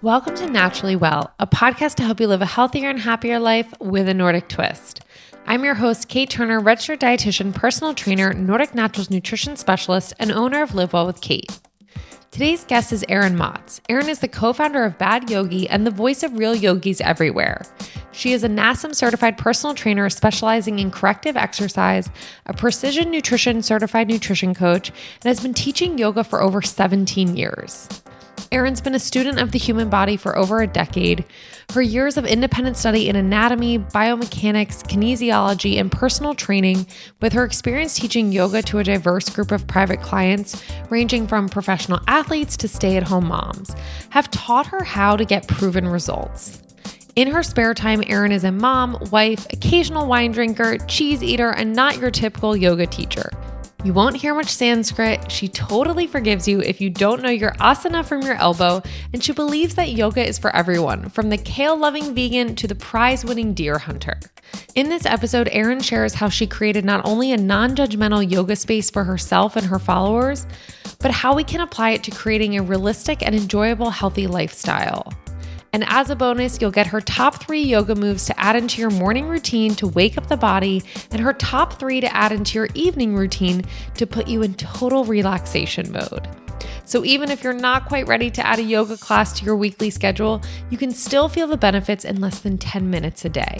Welcome to Naturally Well, a podcast to help you live a healthier and happier life with a Nordic twist. I'm your host, Kate Turner, registered dietitian, personal trainer, Nordic Naturals nutrition specialist, and owner of Live Well with Kate. Today's guest is Erin Motz. Erin is the co founder of Bad Yogi and the voice of real yogis everywhere. She is a NASM certified personal trainer specializing in corrective exercise, a precision nutrition certified nutrition coach, and has been teaching yoga for over 17 years. Erin's been a student of the human body for over a decade. Her years of independent study in anatomy, biomechanics, kinesiology, and personal training, with her experience teaching yoga to a diverse group of private clients, ranging from professional athletes to stay at home moms, have taught her how to get proven results. In her spare time, Erin is a mom, wife, occasional wine drinker, cheese eater, and not your typical yoga teacher. You won't hear much Sanskrit. She totally forgives you if you don't know your asana from your elbow, and she believes that yoga is for everyone, from the kale loving vegan to the prize winning deer hunter. In this episode, Erin shares how she created not only a non judgmental yoga space for herself and her followers, but how we can apply it to creating a realistic and enjoyable healthy lifestyle. And as a bonus, you'll get her top three yoga moves to add into your morning routine to wake up the body, and her top three to add into your evening routine to put you in total relaxation mode. So, even if you're not quite ready to add a yoga class to your weekly schedule, you can still feel the benefits in less than 10 minutes a day.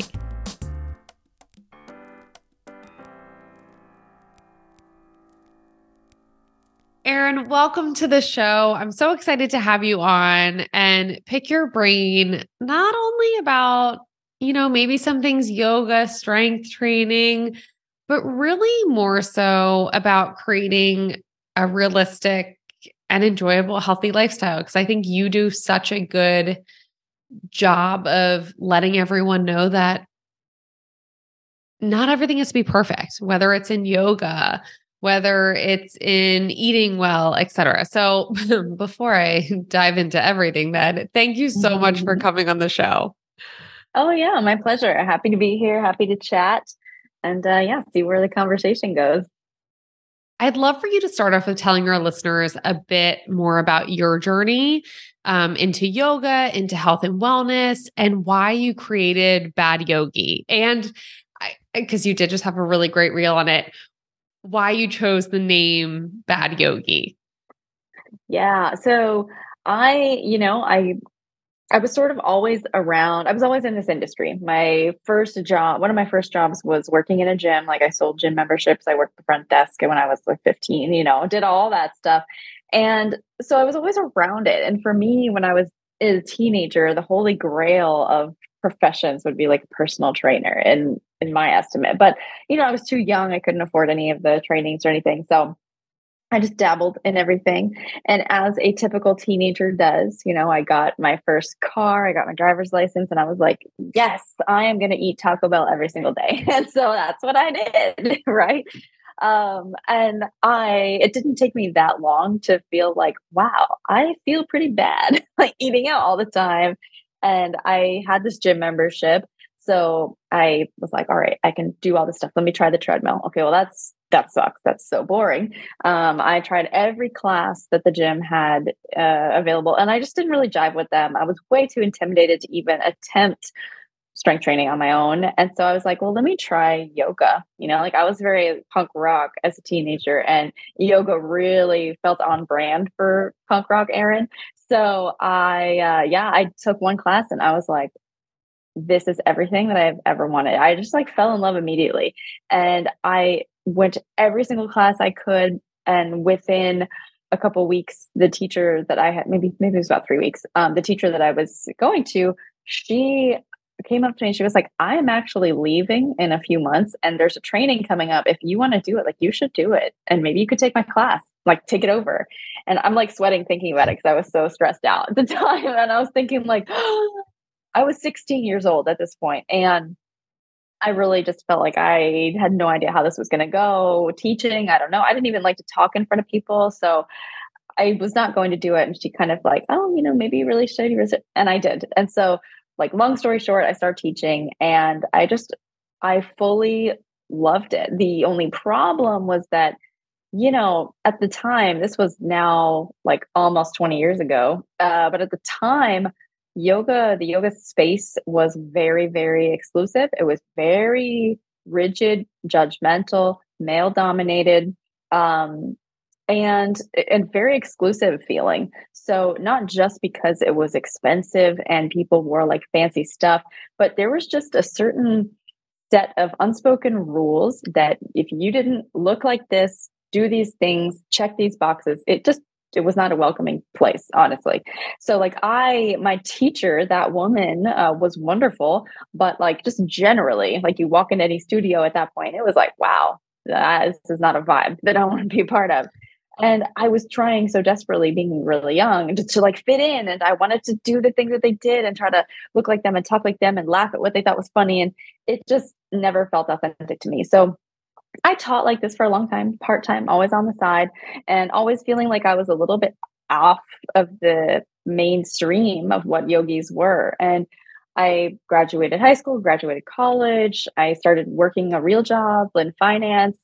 Erin, welcome to the show. I'm so excited to have you on and pick your brain not only about, you know, maybe some things yoga, strength training, but really more so about creating a realistic and enjoyable, healthy lifestyle. Because I think you do such a good job of letting everyone know that not everything has to be perfect, whether it's in yoga, whether it's in eating well, etc. So before I dive into everything, then thank you so much for mm-hmm. coming on the show. Oh yeah, my pleasure. Happy to be here. Happy to chat, and uh, yeah, see where the conversation goes. I'd love for you to start off with telling our listeners a bit more about your journey um, into yoga, into health and wellness, and why you created Bad Yogi. And because you did just have a really great reel on it, why you chose the name Bad Yogi. Yeah. So I, you know, I I was sort of always around. I was always in this industry. My first job, one of my first jobs was working in a gym. Like I sold gym memberships. I worked the front desk when I was like 15, you know, did all that stuff. And so I was always around it. And for me, when I was a teenager, the holy grail of professions would be like a personal trainer in in my estimate. But you know, I was too young; I couldn't afford any of the trainings or anything. So I just dabbled in everything. And as a typical teenager does, you know, I got my first car, I got my driver's license, and I was like, yes, I am going to eat Taco Bell every single day. And so that's what I did, right? Um, and I, it didn't take me that long to feel like, wow, I feel pretty bad, like eating out all the time and I had this gym membership. So I was like, all right, I can do all this stuff. Let me try the treadmill. Okay, well, that's that sucks. That's so boring. Um, I tried every class that the gym had uh, available, and I just didn't really jive with them. I was way too intimidated to even attempt strength training on my own. And so I was like, well, let me try yoga. You know, like I was very punk rock as a teenager, and yoga really felt on brand for punk rock Erin. So I, uh, yeah, I took one class and I was like, this is everything that I've ever wanted. I just like fell in love immediately. And I went to every single class I could. And within a couple weeks, the teacher that I had, maybe, maybe it was about three weeks, um, the teacher that I was going to, she came up to me and she was like, I am actually leaving in a few months and there's a training coming up. If you want to do it, like you should do it. And maybe you could take my class, like take it over. And I'm like sweating thinking about it because I was so stressed out at the time. And I was thinking, like, I was 16 years old at this point, And I really just felt like I had no idea how this was going to go. Teaching, I don't know. I didn't even like to talk in front of people. So I was not going to do it. And she kind of like, oh, you know, maybe you really should. And I did. And so like long story short, I started teaching and I just I fully loved it. The only problem was that you know, at the time, this was now like almost 20 years ago, uh, but at the time, yoga, the yoga space was very, very exclusive. It was very rigid, judgmental, male dominated. Um, and and very exclusive feeling. So not just because it was expensive and people wore like fancy stuff, but there was just a certain set of unspoken rules that if you didn't look like this, do these things, check these boxes, it just it was not a welcoming place honestly so like i my teacher that woman uh, was wonderful but like just generally like you walk in any studio at that point it was like wow this is not a vibe that i want to be a part of and I was trying so desperately, being really young, to, to like fit in. And I wanted to do the things that they did and try to look like them and talk like them and laugh at what they thought was funny. And it just never felt authentic to me. So I taught like this for a long time, part time, always on the side, and always feeling like I was a little bit off of the mainstream of what yogis were. And I graduated high school, graduated college. I started working a real job in finance,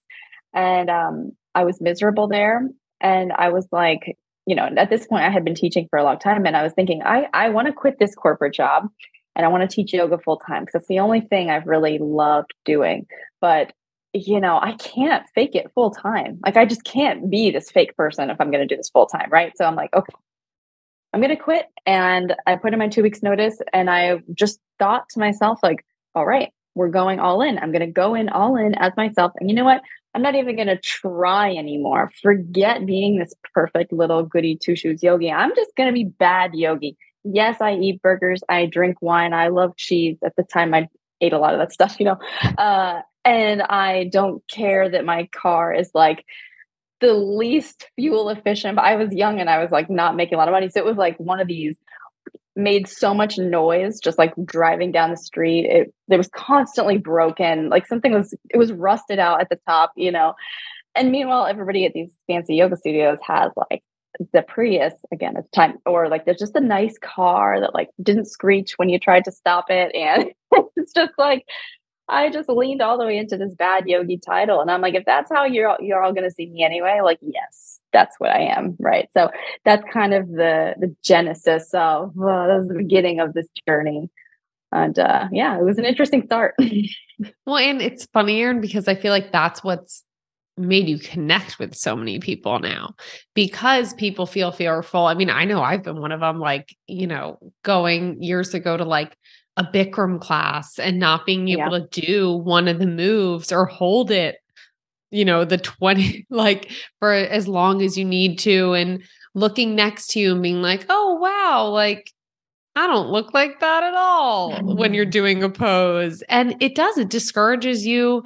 and um, I was miserable there. And I was like, you know, at this point I had been teaching for a long time and I was thinking, I, I want to quit this corporate job and I want to teach yoga full time because it's the only thing I've really loved doing. But you know, I can't fake it full time. Like I just can't be this fake person if I'm going to do this full time, right? So I'm like, okay, I'm going to quit. And I put in my two weeks notice and I just thought to myself, like, all right, we're going all in. I'm going to go in all in as myself. And you know what? I'm not even going to try anymore. Forget being this perfect little goody two shoes yogi. I'm just going to be bad yogi. Yes, I eat burgers. I drink wine. I love cheese. At the time, I a lot of that stuff, you know. Uh, and I don't care that my car is like the least fuel efficient. But I was young and I was like not making a lot of money. So it was like one of these made so much noise just like driving down the street it it was constantly broken like something was it was rusted out at the top you know and meanwhile everybody at these fancy yoga studios has like the Prius again the time or like there's just a nice car that like didn't screech when you tried to stop it and it's just like I just leaned all the way into this bad yogi title. And I'm like, if that's how you're all, you're all going to see me anyway, like, yes, that's what I am. Right. So that's kind of the, the genesis of, uh, that was the beginning of this journey. And uh, yeah, it was an interesting start. well, and it's funnier because I feel like that's what's made you connect with so many people now because people feel fearful. I mean, I know I've been one of them, like, you know, going years ago to like a Bikram class and not being able yeah. to do one of the moves or hold it, you know, the 20, like for as long as you need to, and looking next to you and being like, oh, wow, like I don't look like that at all when mm-hmm. you're doing a pose. And it does, it discourages you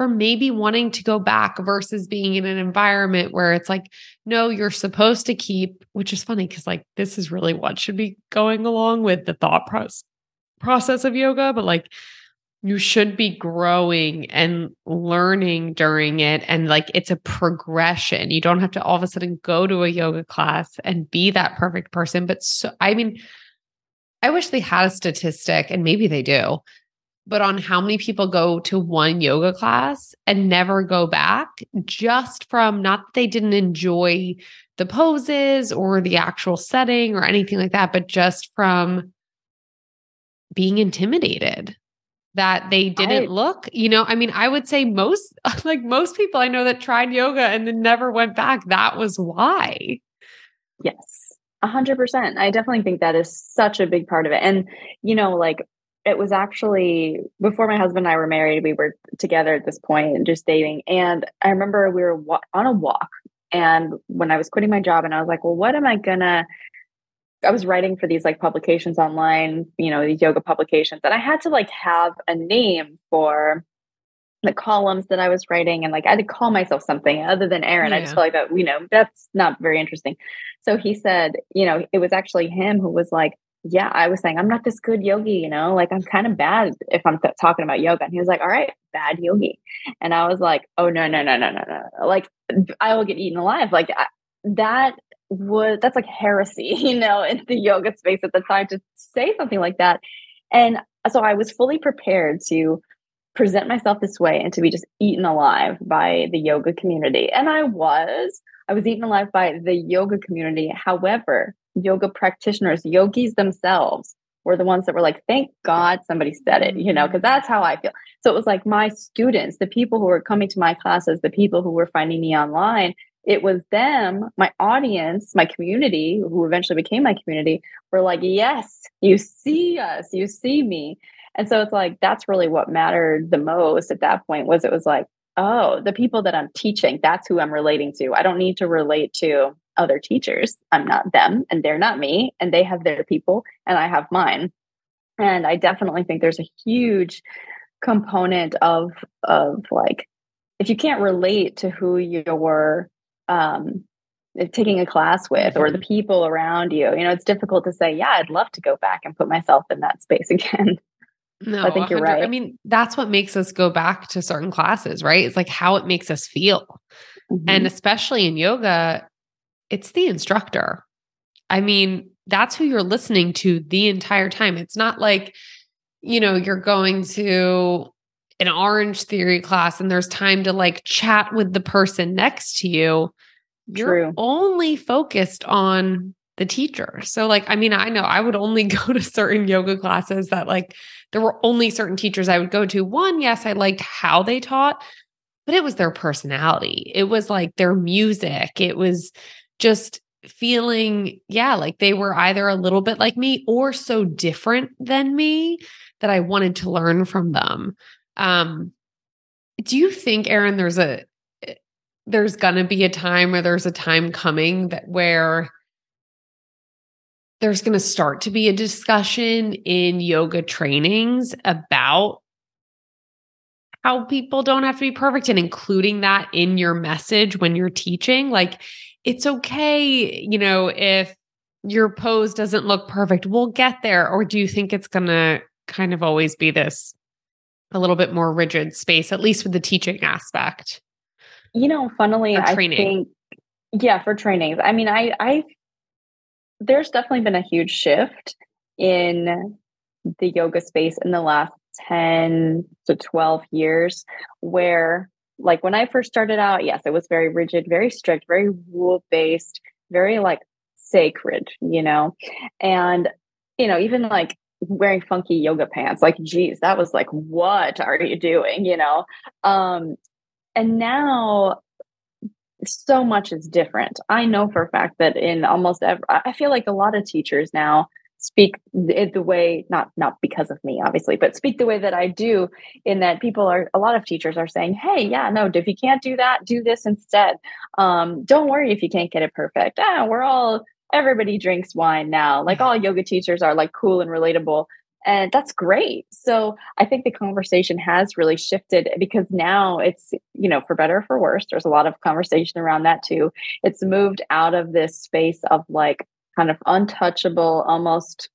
from maybe wanting to go back versus being in an environment where it's like, no, you're supposed to keep, which is funny because like this is really what should be going along with the thought process process of yoga, but like you should be growing and learning during it. And like it's a progression. You don't have to all of a sudden go to a yoga class and be that perfect person. But so, I mean, I wish they had a statistic, and maybe they do, but on how many people go to one yoga class and never go back just from not that they didn't enjoy the poses or the actual setting or anything like that, but just from being intimidated that they didn't I, look you know i mean i would say most like most people i know that tried yoga and then never went back that was why. Yes a hundred percent. I definitely think that is such a big part of it. And you know like it was actually before my husband and i were married we were together at this point and just dating and i remember we were wa- on a walk and when i was quitting my job and i was like well what am i gonna I was writing for these like publications online, you know, these yoga publications, and I had to like have a name for the columns that I was writing, and like I had to call myself something other than Erin. Yeah. I just felt like that, you know, that's not very interesting. So he said, you know, it was actually him who was like, yeah, I was saying I'm not this good yogi, you know, like I'm kind of bad if I'm th- talking about yoga. And he was like, all right, bad yogi, and I was like, oh no, no, no, no, no, no, like I will get eaten alive, like I, that would that's like heresy, you know, in the yoga space at the time to say something like that. And so I was fully prepared to present myself this way and to be just eaten alive by the yoga community. And I was. I was eaten alive by the yoga community. However, yoga practitioners, yogis themselves were the ones that were like, thank God somebody said it, you know, because that's how I feel. So it was like my students, the people who were coming to my classes, the people who were finding me online, it was them, my audience, my community, who eventually became my community, were like, yes, you see us, you see me. And so it's like, that's really what mattered the most at that point was it was like, oh, the people that I'm teaching, that's who I'm relating to. I don't need to relate to other teachers. I'm not them and they're not me and they have their people and I have mine. And I definitely think there's a huge component of of like if you can't relate to who you're um taking a class with or the mm-hmm. people around you, you know, it's difficult to say, yeah, I'd love to go back and put myself in that space again. No, I think you're right. I mean, that's what makes us go back to certain classes, right? It's like how it makes us feel. Mm-hmm. And especially in yoga, it's the instructor. I mean, that's who you're listening to the entire time. It's not like, you know, you're going to an Orangetheory class and there's time to like chat with the person next to you. You're True. only focused on the teacher. So, like, I mean, I know I would only go to certain yoga classes that, like, there were only certain teachers I would go to. One, yes, I liked how they taught, but it was their personality. It was like their music. It was just feeling, yeah, like they were either a little bit like me or so different than me that I wanted to learn from them. Um, do you think, Erin, there's a eh, there's gonna be a time or there's a time coming that where there's going to start to be a discussion in yoga trainings about how people don't have to be perfect and including that in your message when you're teaching. Like, it's okay, you know, if your pose doesn't look perfect, we'll get there. Or do you think it's going to kind of always be this a little bit more rigid space, at least with the teaching aspect? You know, funnily, I think, yeah, for trainings. I mean, I, I there's definitely been a huge shift in the yoga space in the last 10 to 12 years where like when i first started out yes it was very rigid very strict very rule based very like sacred you know? And you know even like wearing funky yoga pants like geez that was like what are you doing you know? Um and now so much is different. I know for a fact that in almost every, I feel like a lot of teachers now speak the, the way not not because of me obviously but speak the way that i do in that people are a lot of teachers are saying hey yeah no if you can't do that do this instead. Um, don't worry if you can't get it perfect. Ah, we're all everybody drinks wine now. Like all yoga teachers are like cool and relatable and that's great. So i think the conversation has really shifted because now it's you know for better or for worse there's a lot of conversation around that too. It's moved out of this space of like kind of untouchable almost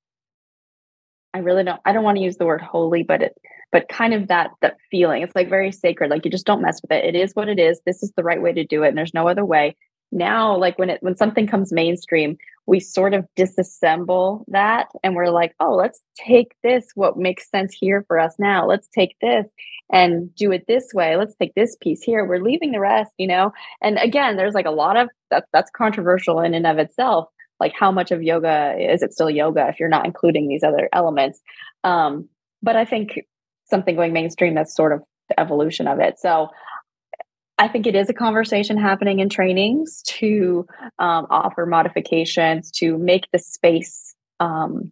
i really don't i don't want to use the word holy but it but kind of that that feeling. It's like very sacred like you just don't mess with it. It is what it is. This is the right way to do it and there's no other way. Now like when it when something comes mainstream we sort of disassemble that and we're like oh let's take this what makes sense here for us now. Let's take this and do it this way. Let's take this piece here. We're leaving the rest you know? And again there's like a lot of that that's controversial in and of itself like how much of yoga is it still yoga if you're not including these other elements? Um but i think something going mainstream that's sort of the evolution of it. So I think it is a conversation happening in trainings to um, offer modifications to make the space um,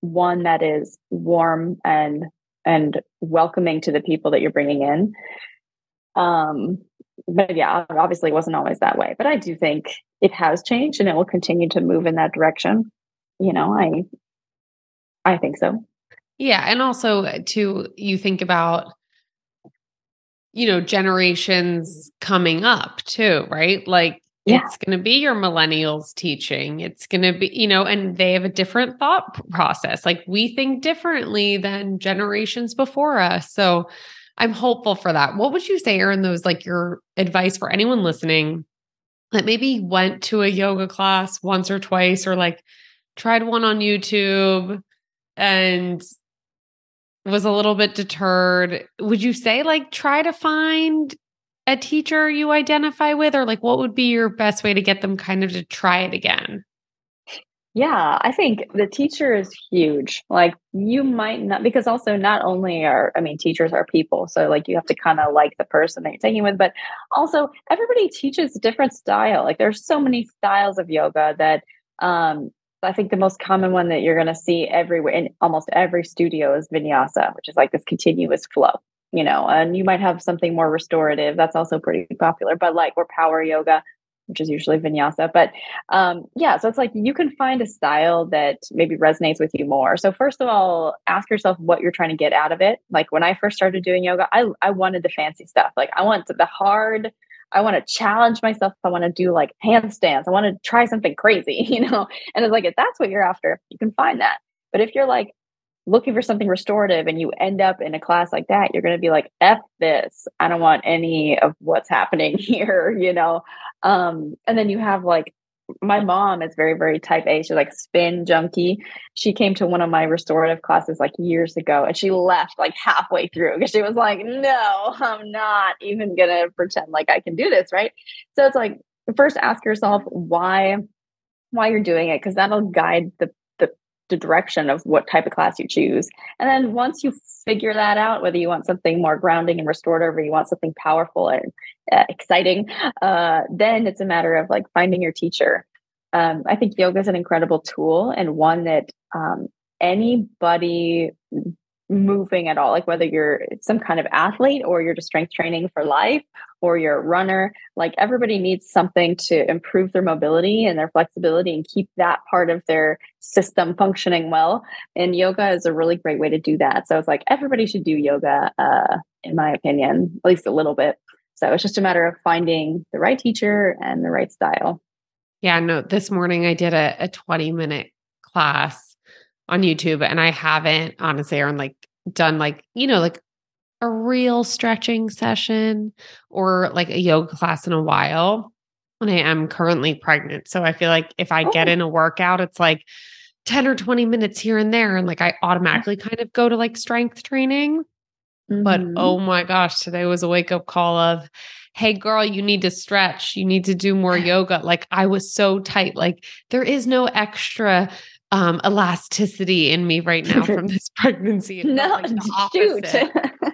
one that is warm and and welcoming to the people that you're bringing in. Um, but yeah, obviously, it wasn't always that way. But I do think it has changed, and it will continue to move in that direction. You know, I I think so. Yeah, and also to you think about you know, generations coming up too, right? Like yeah. it's going to be your millennials teaching. It's going to be, you know, and they have a different thought process. Like we think differently than generations before us. So I'm hopeful for that. What would you say, Erin, those like your advice for anyone listening that maybe went to a yoga class once or twice or like tried one on YouTube and was a little bit deterred, would you say like try to find a teacher you identify with or like what would be your best way to get them kind of to try it again? Yeah, I think the teacher is huge. Like you might not because also not only are I mean teachers are people, so like you have to kind of like the person that you're taking with, but also everybody teaches different style. Like there's so many styles of yoga that um I think the most common one that you're going to see everywhere in almost every studio is vinyasa, which is like this continuous flow, you know, and you might have something more restorative. That's also pretty popular, but like or power yoga, which is usually vinyasa. But um, yeah, so it's like you can find a style that maybe resonates with you more. So first of all, ask yourself what you're trying to get out of it. Like when I first started doing yoga, I I wanted the fancy stuff. Like I want the hard. I want to challenge myself. I want to do like handstands. I want to try something crazy, you know. And it's like if that's what you're after, you can find that. But if you're like, looking for something restorative and you end up in a class like that, you're going to be like, F this. I don't want any of what's happening here, you know? Um, and then you have like, my mom is very, very type A. She's like spin junkie. She came to one of my restorative classes like years ago and she left like halfway through because she was like, no, I'm not even to pretend like I can do this. Right. So it's like, first ask yourself why why you're doing it because that'll guide the the direction of what type of class you choose. And then once you figure that out, whether you want something more grounding and restorative or you want something powerful and uh, exciting, uh, then it's a matter of like finding your teacher. Um, I think yoga is an incredible tool and one that um, anybody moving at all, like whether you're some kind of athlete or you're just strength training for life or you're a runner, like everybody needs something to improve their mobility and their flexibility and keep that part of their system functioning well. And yoga is a really great way to do that. So it's like everybody should do yoga, uh, in my opinion, at least a little bit. So it's just a matter of finding the right teacher and the right style. Yeah, no, this morning I did a, a 20 minute class on YouTube and I haven't honestly Erin like done like, you know, like a real stretching session or like a yoga class in a while. And I am currently pregnant. So I feel like if I oh. get in a workout, it's like 10 or 20 minutes here and there. And like I automatically kind of go to like strength training. Mm-hmm. But oh my gosh, today was a wake up call of, hey girl, you need to stretch. You need to do more yoga. Like I was so tight. Like there is no extra um, elasticity in me right now from this pregnancy. No, like shoot.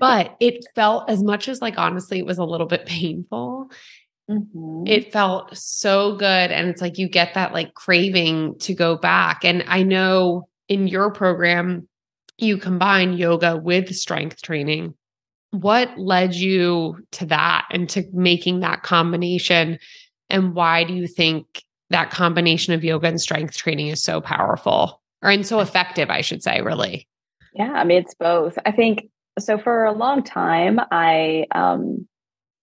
but it felt as much as like honestly, it was a little bit painful. Mm-hmm. It felt so good. And it's like you get that like craving to go back. And I know in your program, you combine yoga with strength training. What led you to that and to making that combination? And why do you think that combination of yoga and strength training is so powerful or and so effective, I should say, really. Yeah, I mean it's both. I think so for a long time I um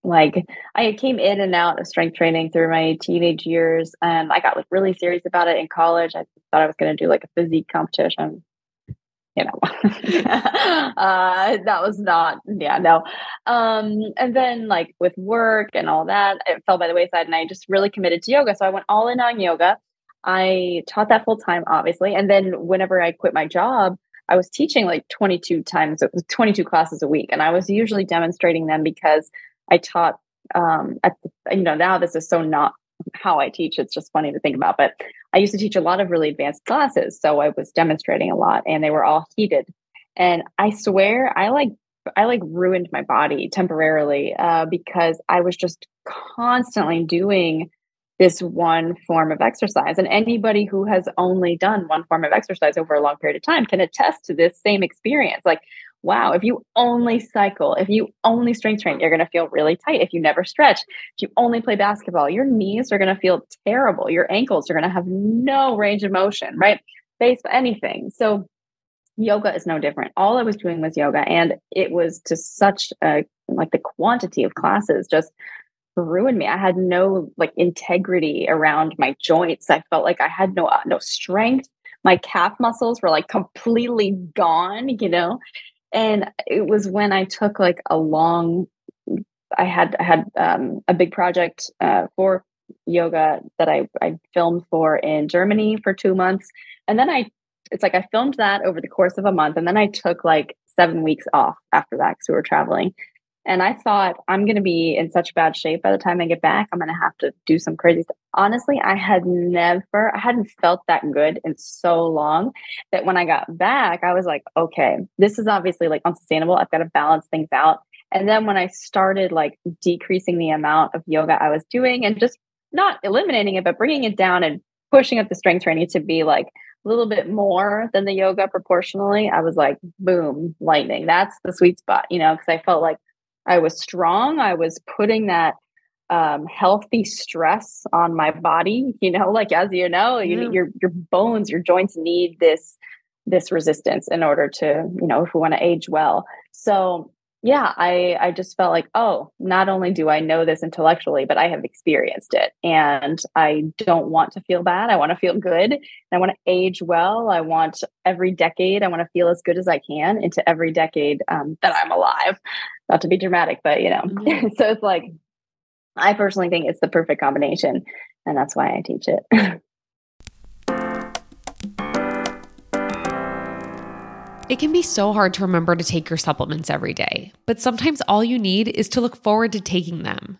like I came in and out of strength training through my teenage years and I got like really serious about it in college. I thought I was going to do like a physique competition you know uh, that was not yeah no um and then like with work and all that it fell by the wayside and i just really committed to yoga so i went all in on yoga i taught that full time obviously and then whenever i quit my job i was teaching like 22 times 22 classes a week and i was usually demonstrating them because i taught um at the, you know now this is so not how I teach. It's just funny to think about. But I used to teach a lot of really advanced classes. So I was demonstrating a lot and they were all heated. And I swear I like I like ruined my body temporarily uh, because I was just constantly doing this one form of exercise. And anybody who has only done one form of exercise over a long period of time can attest to this same experience. Like wow, if you only cycle, if you only strength train, you're going to feel really tight. If you never stretch, if you only play basketball, your knees are going to feel terrible. Your ankles are going to have no range of motion, right? Face anything. So yoga is no different. All I was doing was yoga and it was to such a like the quantity of classes just ruined me. I had no like integrity around my joints. I felt like I had no uh, no strength. My calf muscles were like completely gone, you know and it was when I took like a long. I had I had um, a big project uh, for yoga that I I filmed for in Germany for two months, and then I it's like I filmed that over the course of a month, and then I took like seven weeks off after that because we were traveling. And I thought I'm going to be in such bad shape by the time I get back. I'm going to have to do some crazy stuff. Honestly, I had never, I hadn't felt that good in so long that when I got back, I was like, okay, this is obviously like unsustainable. I've got to balance things out. And then when I started like decreasing the amount of yoga I was doing and just not eliminating it, but bringing it down and pushing up the strength training to be like a little bit more than the yoga proportionally, I was like, boom, lightning. That's the sweet spot, you know, because I felt like I was strong. I was putting that um, healthy stress on my body. You know, like as you know, yeah. you, your your bones, your joints need this this resistance in order to, you know, if we want to age well. So yeah, I I just felt like, oh, not only do I know this intellectually, but I have experienced it, and I don't want to feel bad. I want to feel good. I want to age well. I want every decade. I want to feel as good as I can into every decade um, that I'm alive. Not to be dramatic, but you know, mm-hmm. so it's like I personally think it's the perfect combination, and that's why I teach it. It can be so hard to remember to take your supplements every day, but sometimes all you need is to look forward to taking them.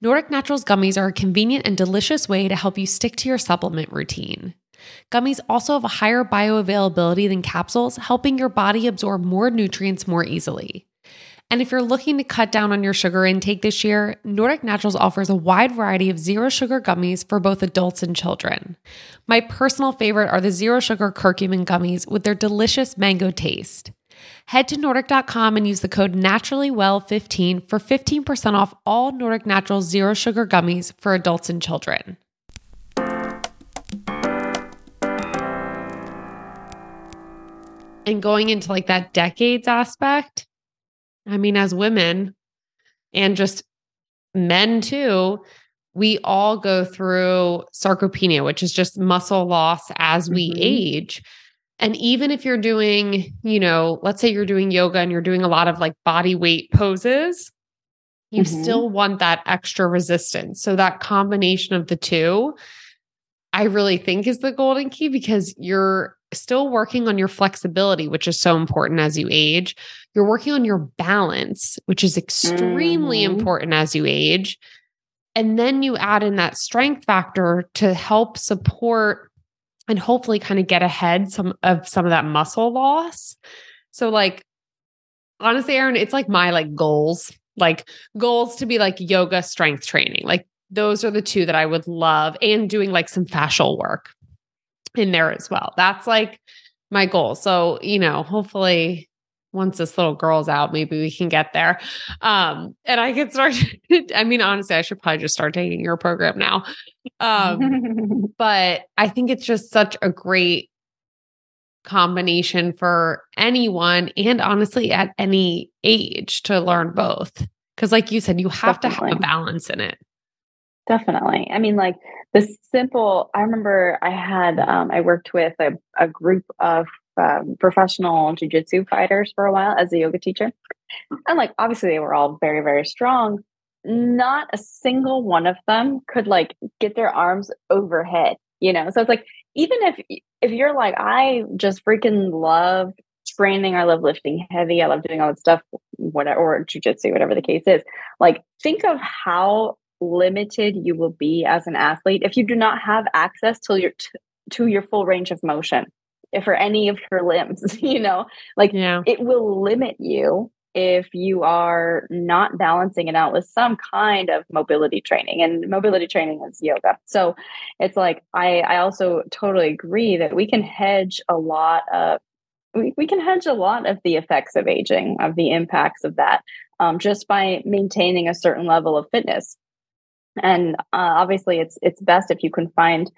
Nordic Naturals gummies are a convenient and delicious way to help you stick to your supplement routine. Gummies also have a higher bioavailability than capsules, helping your body absorb more nutrients more easily. And if you're looking to cut down on your sugar intake this year, Nordic Naturals offers a wide variety of zero sugar gummies for both adults and children. My personal favorite are the zero sugar curcumin gummies with their delicious mango taste. Head to Nordic.com and use the code NaturallyWell15 for 15% off all Nordic Naturals zero sugar gummies for adults and children. And going into like that decades aspect, I mean, as women and just men too, we all go through sarcopenia, which is just muscle loss as we mm-hmm. age. And even if you're doing, you know, let's say you're doing yoga and you're doing a lot of like body weight poses, you mm-hmm. still want that extra resistance. So that combination of the two, I really think is the golden key because you're still working on your flexibility, which is so important as you age. You're working on your balance, which is extremely mm-hmm. important as you age. And then you add in that strength factor to help support and hopefully kind of get ahead some of some of that muscle loss. So like honestly Erin, it's like my like goals, like goals to be like yoga strength training. Like those are the two that I would love and doing like some fascial work in there as well. That's like my goal. So, you know, hopefully once this little girl's out, maybe we can get there. Um, and I can start. I mean, honestly, I should probably just start taking your program now. Um, but I think it's just such a great combination for anyone and honestly at any age to learn both. Cause like you said, you have Definitely. to have a balance in it. Definitely. I mean, like the simple, I remember I had, um, I worked with a, a group of um, professional jujitsu fighters for a while as a yoga teacher. And like, obviously, they were all very, very strong. Not a single one of them could like get their arms overhead, you know? So it's like, even if, if you're like, I just freaking love training, I love lifting heavy, I love doing all that stuff, whatever, or jujitsu, whatever the case is, like, think of how limited you will be as an athlete if you do not have access to your t- to your full range of motion if for any of your limbs you know? Like yeah. it will limit you if you are not balancing it out with some kind of mobility training and mobility training is yoga. So it's like i i also totally agree that we can hedge a lot of we, we can hedge a lot of the effects of aging of the impacts of that um, just by maintaining a certain level of fitness and uh, obviously it's it's best if you can find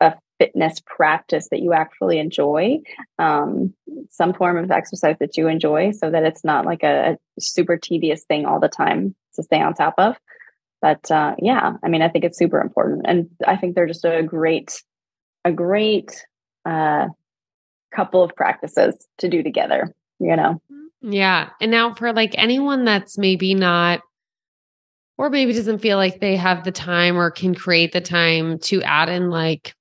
a fitness practice that you actually enjoy um, some form of exercise that you enjoy so that it's not like a, a super tedious thing all the time to stay on top of. But uh, yeah i mean i think it's super important. And i think they're just a great a great uh, couple of practices to do together you know? Yeah. And now for like anyone that's maybe not or maybe doesn't feel like they have the time or can create the time to add in like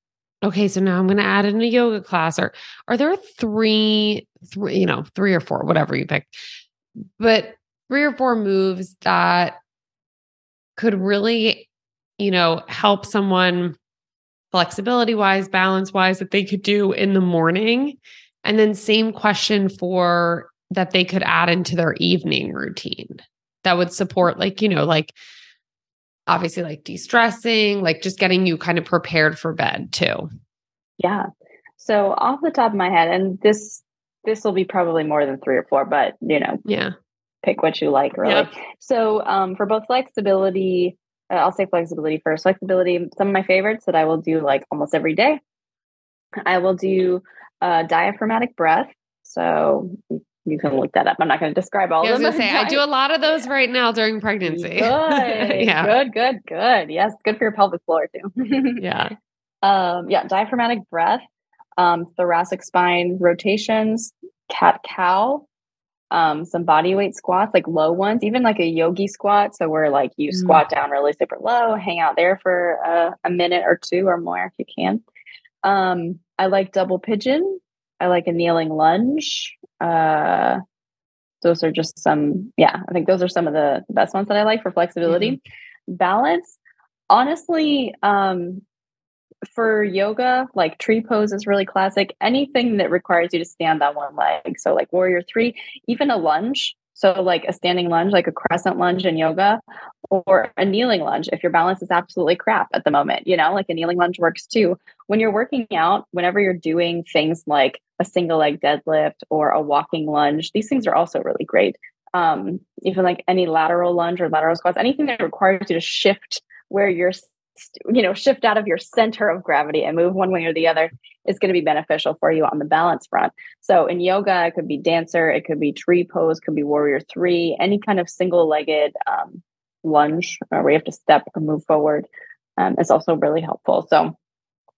okay so now i'm going to add in a yoga class or are there three three you know three or four whatever you pick but three or four moves that could really you know help someone flexibility wise, balance wise that they could do in the morning? And then, same question for that they could add into their evening routine that would support, like, you know, like obviously like de stressing, like just getting you kind of prepared for bed too. Yeah. So, off the top of my head, and this this will be probably more than three or four, but you know, yeah, pick what you like, really. Yep. So, um, for both flexibility, uh, I'll say flexibility first. Flexibility, some of my favorites that I will do like almost every day. I will do uh, diaphragmatic breath. So you can look that up. I'm not going to describe all yeah, of them. I was going to say, I do a lot of those right now during pregnancy. Good. yeah. Good, good, good. Yes. Good for your pelvic floor too. yeah. Um, yeah. Diaphragmatic breath, um, thoracic spine rotations, cat cow, um, some body weight squats, like low ones, even like a yogi squat. So where like you mm. squat down really super low, hang out there for a, a minute or two or more if you can. Um, I like double pigeon. I like a kneeling lunge. Uh, those are just some, yeah, I think those are some of the, the best ones that I like for flexibility. Mm-hmm. Balance, honestly, um, for yoga, like tree pose is really classic. Anything that requires you to stand on one leg. So, like warrior three, even a lunge. So, like a standing lunge, like a crescent lunge in yoga, or a kneeling lunge if your balance is absolutely crap at the moment. You know, like a kneeling lunge works too. When you're working out, whenever you're doing things like a single leg deadlift or a walking lunge, these things are also really great. Um, even like any lateral lunge or lateral squats, anything that requires you to shift where you're you know shift out of your center of gravity and move one way or the other is going to be beneficial for you on the balance front so in yoga it could be dancer it could be tree pose could be warrior three any kind of single legged um, lunge uh, where you have to step or move forward um, is also really helpful so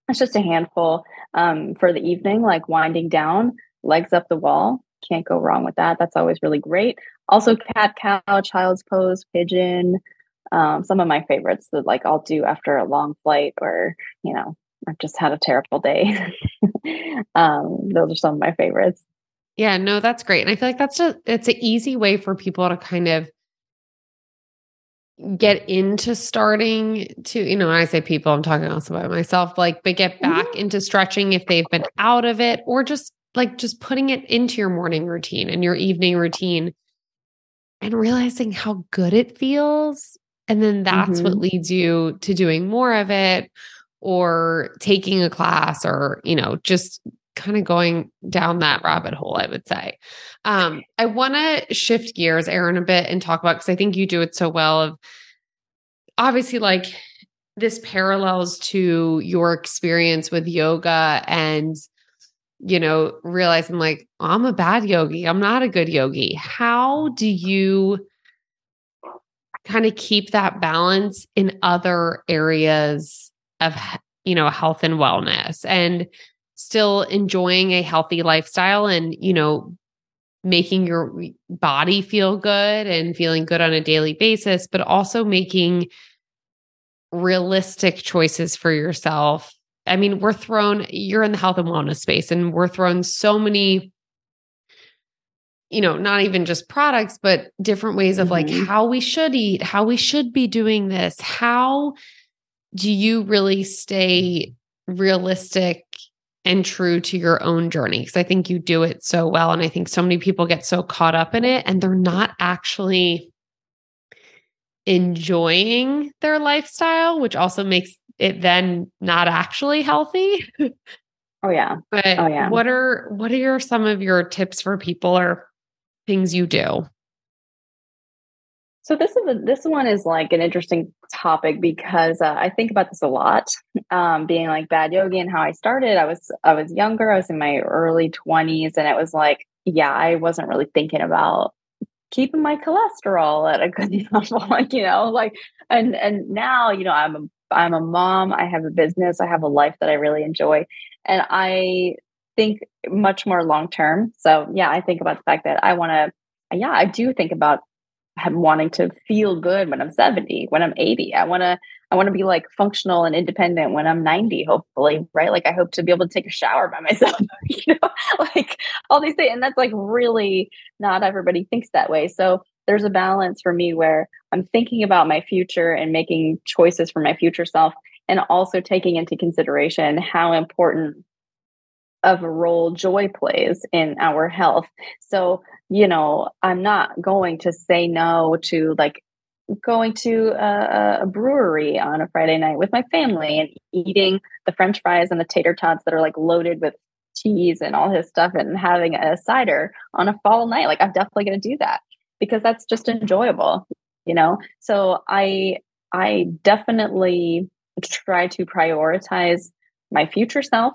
it's just a handful um, for the evening like winding down legs up the wall can't go wrong with that that's always really great also cat cow child's pose pigeon um, some of my favorites that like I'll do after a long flight or you know I've just had a terrible day. um, those are some of my favorites. Yeah, no, that's great, and I feel like that's a it's an easy way for people to kind of get into starting to you know when i say people i'm talking also about myself like but get back mm-hmm. into stretching if they've been out of it or just like just putting it into your morning routine and your evening routine and realizing how good it feels and then that's mm-hmm. what leads you to doing more of it or taking a class or, you know, just kind of going down that rabbit hole, I would say. Um, I want to shift gears, Erin, a bit and talk about because I think you do it so well of obviously like this parallels to your experience with yoga and you know realizing like i'm a bad yogi i'm not a good yogi. How do you kind of keep that balance in other areas of you know health and wellness? And still enjoying a healthy lifestyle and you know making your body feel good and feeling good on a daily basis but also making realistic choices for yourself i mean we're thrown you're in the health and wellness space and we're thrown so many you know, not even just products, but different ways of mm-hmm. like how we should eat, how we should be doing this. How do you really stay realistic and true to your own journey? Because I think you do it so well. And I think so many people get so caught up in it and they're not actually enjoying their lifestyle, which also makes it then not actually healthy. Oh yeah. But oh yeah. What are what are your, some of your tips for people or things you do? So this is a, this one is like an interesting topic because uh, I think about this a lot. Um, being like bad yogi and how I started, I was I was younger. I was in my early twenties, and it was like, yeah, I wasn't really thinking about keeping my cholesterol at a good level, like you know, like and and now you know I'm a I'm a mom. I have a business. I have a life that I really enjoy, and I think much more long term. So yeah, I think about the fact that I want to. Yeah, I do think about wanting to feel good when I'm 70, when I'm 80. I want to I want to be like functional and independent when I'm 90, hopefully, right? Like I hope to be able to take a shower by myself, you know, like all these things. And that's like really not everybody thinks that way. So there's a balance for me where I'm thinking about my future and making choices for my future self and also taking into consideration how important of a role joy plays in our health. So, you know, I'm not going to say no to like going to a, a, brewery on a Friday night with my family and eating the french fries and the tater tots that are like loaded with cheese and all his stuff and having a cider on a fall night. Like I'm definitely going to do that because that's just enjoyable, you know? So I, I definitely try to prioritize my future self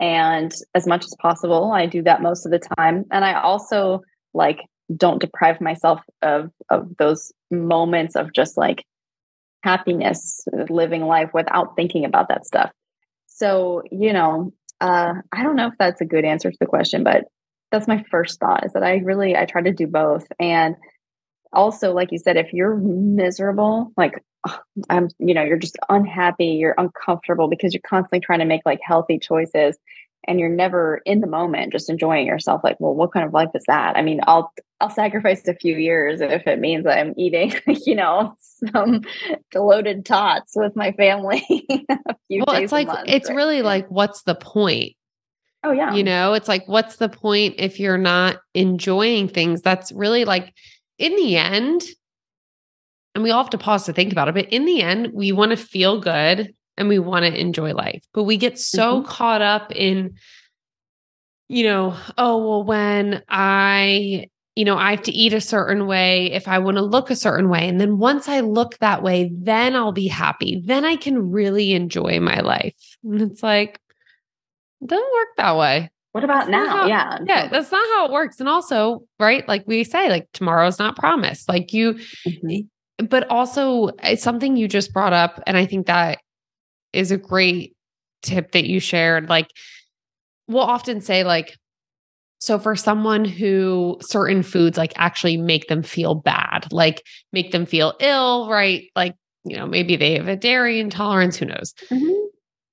and as much as possible i do that most of the time and i also like don't deprive myself of of those moments of just like happiness living life without thinking about that stuff. So you know uh i don't know if that's a good answer to the question but that's my first thought is that i really i try to do both. And also like you said if you're miserable like i'm you know you're just unhappy you're uncomfortable because you're constantly trying to make like healthy choices and you're never in the moment just enjoying yourself like well what kind of life is that? I mean i'll i'll sacrifice a few years if it means i'm eating you know some loaded tots with my family well it's like month, it's right? really like what's the point? Oh yeah. You know it's like what's the point if you're not enjoying things? That's really like in the end and we all have to pause to think about it but in the end we want to feel good and we want to enjoy life. But we get so mm-hmm. caught up in, you know, oh, well, when I, you know, I have to eat a certain way if I want to look a certain way. And then once I look that way, then I'll be happy. Then I can really enjoy my life. And it's like, it doesn't work that way. What about now? How, yeah. Yeah. That's not how it works. And also, right, like we say, like tomorrow's not promised. Like you, mm-hmm. but also it's something you just brought up. And I think that is a great tip that you shared. Like, we'll often say, like, so for someone who certain foods like actually make them feel bad, like make them feel ill, right? Like, you know, maybe they have a dairy intolerance, who knows? Mm-hmm.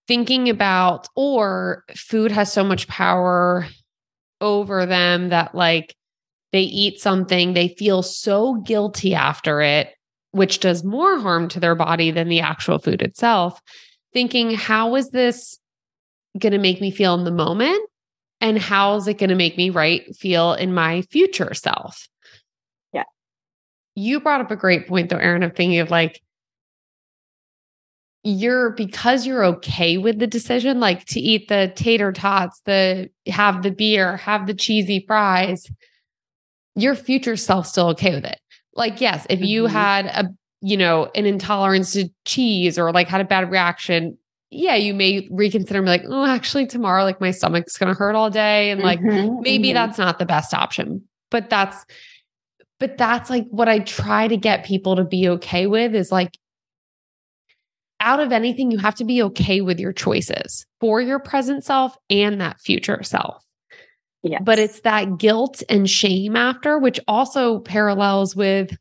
Thinking about, or food has so much power over them that like they eat something, they feel so guilty after it, which does more harm to their body than the actual food itself thinking, how is this going to make me feel in the moment? And how is it going to make me right feel in my future self? Yeah. You brought up a great point though, Erin, of thinking of like, you're because you're okay with the decision, like to eat the tater tots, the have the beer, have the cheesy fries, your future self still okay with it. Like, yes, if you mm-hmm. had a you know, an intolerance to cheese or like had a bad reaction, yeah, you may reconsider and be like, oh, actually, tomorrow, like my stomach's going to hurt all day. And like, mm-hmm, maybe mm-hmm. that's not the best option. But that's, but that's like what I try to get people to be okay with is like, out of anything, you have to be okay with your choices for your present self and that future self. Yes. But it's that guilt and shame after, which also parallels with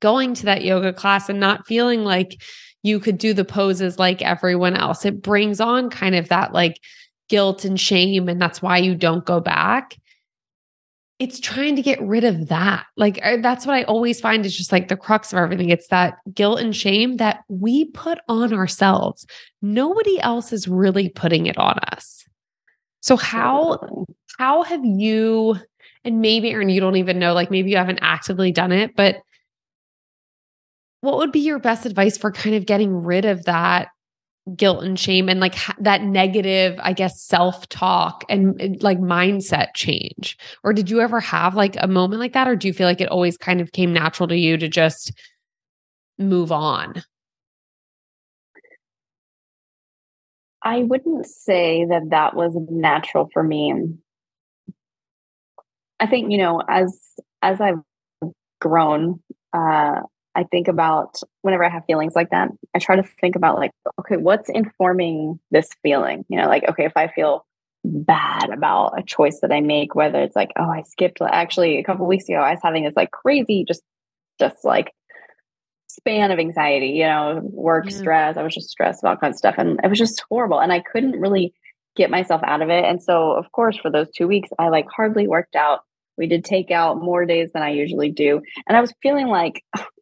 going to that yoga class and not feeling like you could do the poses like everyone else. It brings on kind of that like guilt and shame. And that's why you don't go back. It's trying to get rid of that. Like, that's what I always find is just like the crux of everything. It's that guilt and shame that we put on ourselves. Nobody else is really putting it on us. So, how, how have you, and maybe, Erin, you don't even know, like maybe you haven't actively done it, but what would be your best advice for kind of getting rid of that guilt and shame and like that negative i guess self-talk and, and like mindset change? Or did you ever have like a moment like that or do you feel like it always kind of came natural to you to just move on? I wouldn't say that that was natural for me. I think you know as as i've grown uh I think about whenever I have feelings like that, I try to think about like, okay, what's informing this feeling? You know, like, okay, if I feel bad about a choice that I make, whether it's like, oh, I skipped actually a couple weeks ago, I was having this like crazy, just just like span of anxiety, you know, work stress. I was just stressed about kind of stuff. And it was just horrible. And I couldn't really get myself out of it. And so of course for those two weeks, I like hardly worked out. We did take out more days than I usually do. And I was feeling like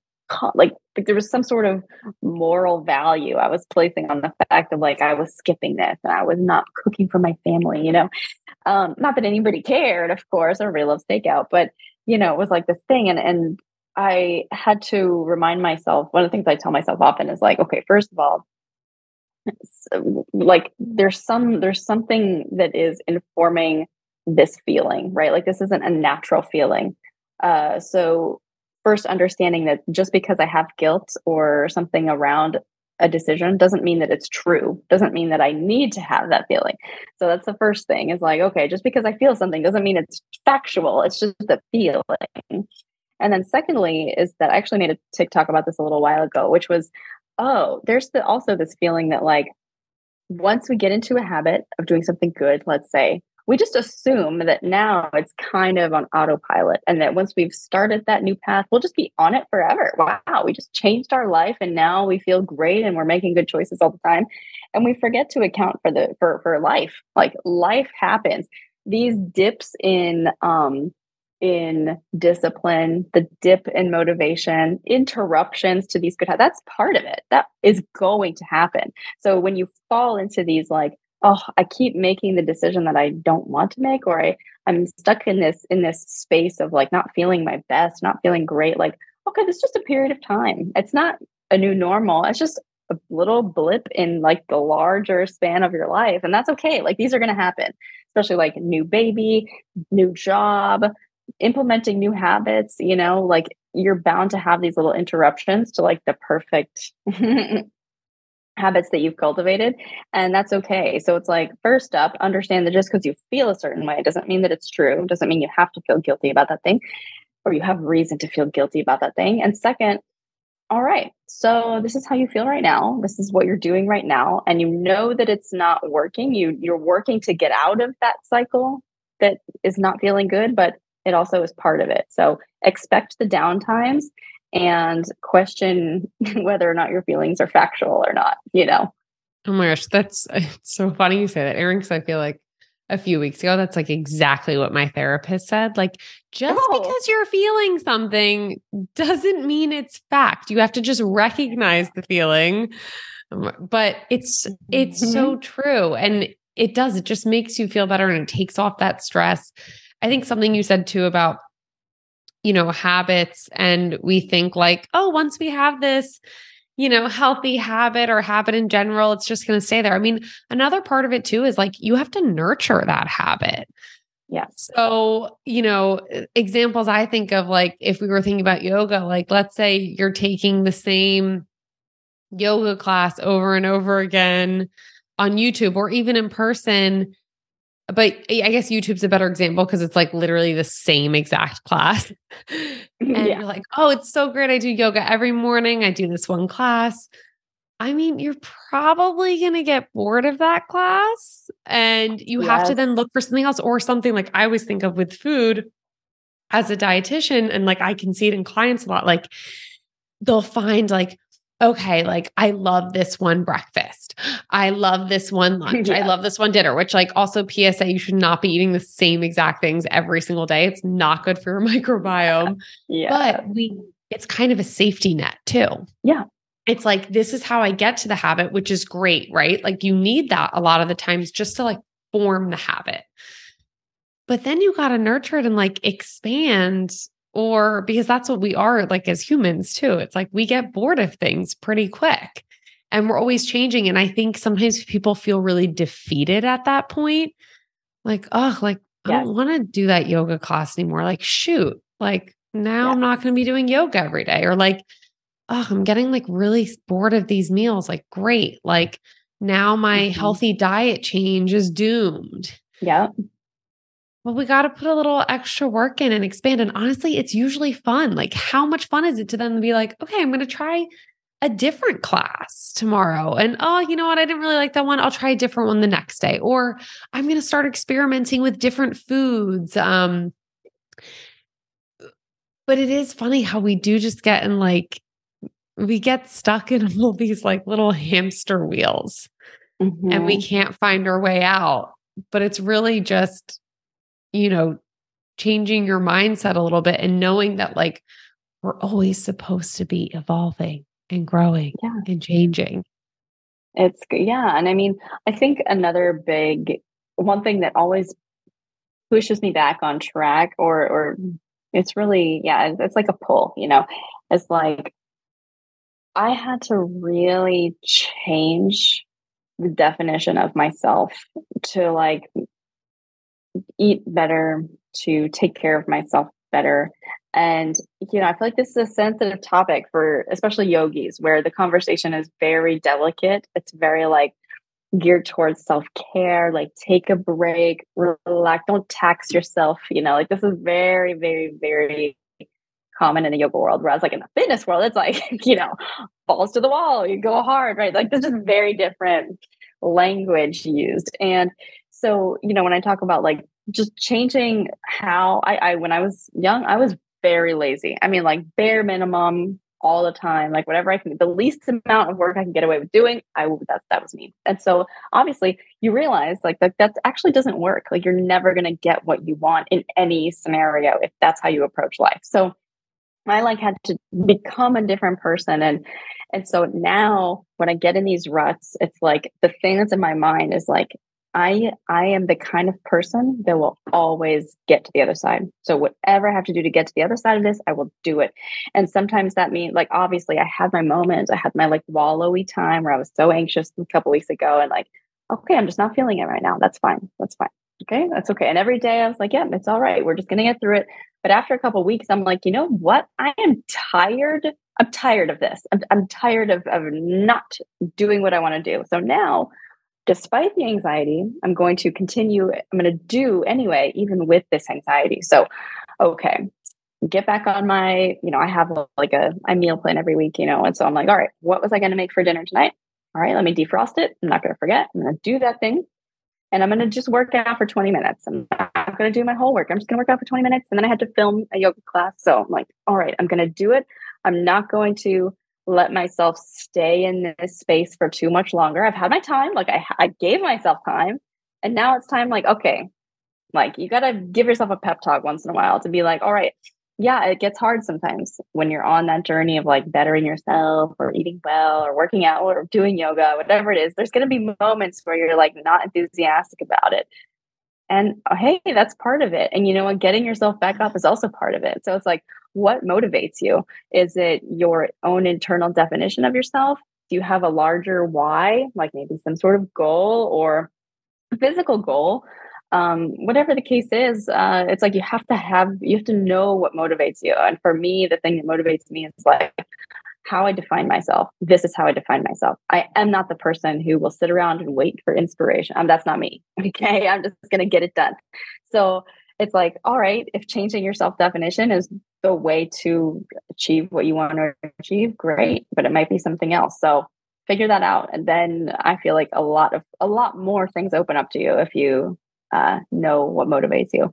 like, like there was some sort of moral value I was placing on the fact of like I was skipping this and I was not cooking for my family, you know. Um, not that anybody cared, of course, I really love steakout, but you know, it was like this thing and and I had to remind myself, one of the things I tell myself often is like, okay, first of all, like there's some there's something that is informing this feeling, right? Like this isn't a natural feeling. Uh, so first understanding that just because I have guilt or something around a decision doesn't mean that it's true doesn't mean that i need to have that feeling. So that's the first thing is like okay just because i feel something doesn't mean it's factual it's just a feeling. And then secondly is that i actually made a tiktok about this a little while ago which was oh there's the, also this feeling that like once we get into a habit of doing something good let's say we just assume that now it's kind of on autopilot and that once we've started that new path, we'll just be on it forever. Wow, we just changed our life and now we feel great and we're making good choices all the time. And we forget to account for the for for life. Like life happens. These dips in um in discipline, the dip in motivation, interruptions to these good habits, that's part of it. That is going to happen. So when you fall into these like oh i keep making the decision that i don't want to make or i i'm stuck in this in this space of like not feeling my best not feeling great like okay this is just a period of time. It's not a new normal. It's just a little blip in like the larger span of your life and that's okay. Like these are going to happen especially like new baby new job implementing new habits you know like you're bound to have these little interruptions to like the perfect habits that you've cultivated and that's okay. So it's like first up understand that just because you feel a certain way doesn't mean that it's true. Doesn't mean you have to feel guilty about that thing or you have reason to feel guilty about that thing. And second all right so this is how you feel right now. This is what you're doing right now and you know that it's not working. You you're working to get out of that cycle that is not feeling good but it also is part of it. So expect the downtimes and question whether or not your feelings are factual or not, you know? Oh my gosh, that's so funny you say that, Erin, because I feel like a few weeks ago, that's like exactly what my therapist said. Like, just oh. because you're feeling something doesn't mean it's fact. You have to just recognize the feeling. Um, but it's it's mm-hmm. so true. And it does, it just makes you feel better and it takes off that stress. I think something you said too about you know, habits and we think like, oh, once we have this, you know, healthy habit or habit in general, it's just going to stay there. I mean, another part of it too is like you have to nurture that habit. Yes. So, you know, examples I think of like if we were thinking about yoga, like let's say you're taking the same yoga class over and over again on YouTube or even in person but I guess YouTube's a better example because it's like literally the same exact class. and yeah. you're like, oh, it's so great. I do yoga every morning. I do this one class. I mean, you're probably going to get bored of that class and you yes. have to then look for something else or something like I always think of with food as a dietitian. And like I can see it in clients a lot. Like they'll find like, okay, like I love this one breakfast. I love this one lunch. Yeah. I love this one dinner, which like also PSA, you should not be eating the same exact things every single day. It's not good for your microbiome. Yeah. But we it's kind of a safety net too. Yeah. It's like this is how I get to the habit, which is great, right? Like you need that a lot of the times just to like form the habit. But then you got to nurture it and like expand or because that's what we are like as humans too. It's like we get bored of things pretty quick and we're always changing. And I think sometimes people feel really defeated at that point. Like, oh, like yes. I don't want to do that yoga class anymore. Like, shoot, like now yes. I'm not going to be doing yoga every day. Or like, oh, I'm getting like really bored of these meals. Like, great. Like now my mm-hmm. healthy diet change is doomed. Yeah well, we got to put a little extra work in and expand. And honestly, it's usually fun. Like, how much fun is it to them to be like, okay, I'm going to try a different class tomorrow. And oh, you know what? I didn't really like that one. I'll try a different one the next day. Or I'm going to start experimenting with different foods. Um, but it is funny how we do just get in like, we get stuck in all these like little hamster wheels mm-hmm. and we mm-hmm. can't find our way out. But it's really just you know, changing your mindset a little bit and knowing that like we're always supposed to be evolving and growing yeah. and changing. It's yeah, and I mean, I think another big one thing that always pushes me back on track or or it's really yeah, it's like a pull, you know. It's like I had to really change the definition of myself to like eat better, to take care of myself better. And, you know, I feel like this is a sensitive topic for especially yogis where the conversation is very delicate. It's very like geared towards self care, like take a break, relax, don't tax yourself. You know, like this is very, very, very common in the yoga world. Whereas, like in the fitness world, it's like, you know, balls to the wall, you go hard, right? Like this is very different language used. And so, you know, when I talk about like just changing how I, I when I was young, I was very lazy. I mean, like bare minimum all the time, like whatever I can, the least amount of work I can get away with doing, I that that was me. And so obviously you realize like that that actually doesn't work. Like you're never going to get what you want in any scenario if that's how you approach life. So I like had to become a different person and and so now when I get in these ruts, it's like the thing that's in my mind is like I I am the kind of person that will always get to the other side. So whatever I have to do to get to the other side of this, I will do it. And sometimes that means like obviously I had my moments. I had my like wallowy time where I was so anxious a couple weeks ago and like, okay, I'm just not feeling it right now. That's fine. That's fine. Okay, that's okay. And every day I was like, yeah, it's all right. We're just gonna get through it. But after a couple weeks, I'm like, you know what? I am tired. I'm tired of this. I'm, I'm tired of, of not doing what I want to do. So now despite the anxiety, I'm going to continue, I'm going to do anyway, even with this anxiety. So, okay, get back on my, you know, I have like a, I meal plan every week, you know, and so I'm like, all right, what was I going to make for dinner tonight? All right, let me defrost it. I'm not going to forget. I'm going to do that thing. And I'm going to just work out for 20 minutes. I'm not going to do my whole work. I'm just going to work out for 20 minutes. And then I had to film a yoga class. So I'm like, all right, I'm going to do it. I'm not going to let myself stay in this space for too much longer. I've had my time, like I, I gave myself time, and now it's time. Like, okay, like you got to give yourself a pep talk once in a while to be like, all right, yeah, it gets hard sometimes when you're on that journey of like bettering yourself or eating well or working out or doing yoga, whatever it is. There's going to be moments where you're like not enthusiastic about it. And oh, hey, that's part of it. And you know what? Getting yourself back up is also part of it. So it's like, what motivates you? Is it your own internal definition of yourself? Do you have a larger why, like maybe some sort of goal or physical goal? Um, whatever the case is, uh, it's like you have to have, you have to know what motivates you. And for me, the thing that motivates me is like, how I define myself. This is how I define myself. I am not the person who will sit around and wait for inspiration. Um, that's not me. Okay. I'm just going to get it done. So it's like, all right, if changing your self definition is the way to achieve what you want to achieve, great. But it might be something else. So figure that out. And then I feel like a lot of, a lot more things open up to you if you uh, know what motivates you.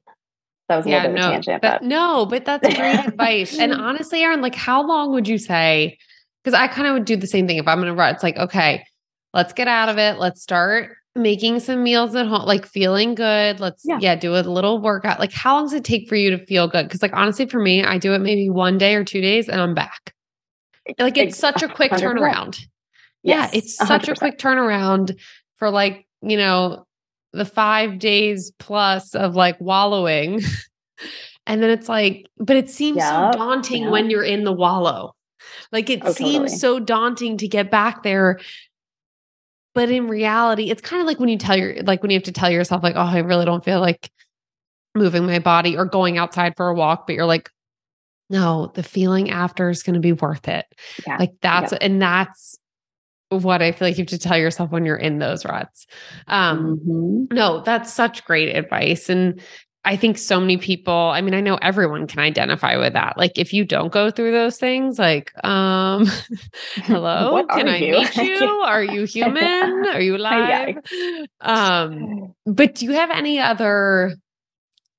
That was a yeah, little bit no, of a tangent. But, but no, but that's great advice. And honestly, Erin, like how long would you say? Because I kind of would do the same thing. If I'm gonna run, it's like, okay, let's get out of it. Let's start making some meals at home, like feeling good. Let's yeah, yeah do a little workout. Like, how long does it take for you to feel good? Because, like, honestly, for me, I do it maybe one day or two days and I'm back. Like, it's such a quick 100%. turnaround. Yes, yeah, it's such 100%. a quick turnaround for like, you know, the five days plus of like wallowing. and then it's like, but it seems so daunting when you're in the wallow. Like it oh, seems totally. so daunting to get back there. But in reality, it's kind of like when you tell your like when you have to tell yourself, like, oh, I really don't feel like moving my body or going outside for a walk, but you're like, no, the feeling after is going to be worth it. Yeah. Like that's yep. and that's what I feel like you have to tell yourself when you're in those ruts. Um, mm-hmm. No, that's such great advice. And I think so many people, I mean, I know everyone can identify with that. Like if you don't go through those things, like, um, hello, can I you? meet you? Are you human? Are you alive? um, but do you have any other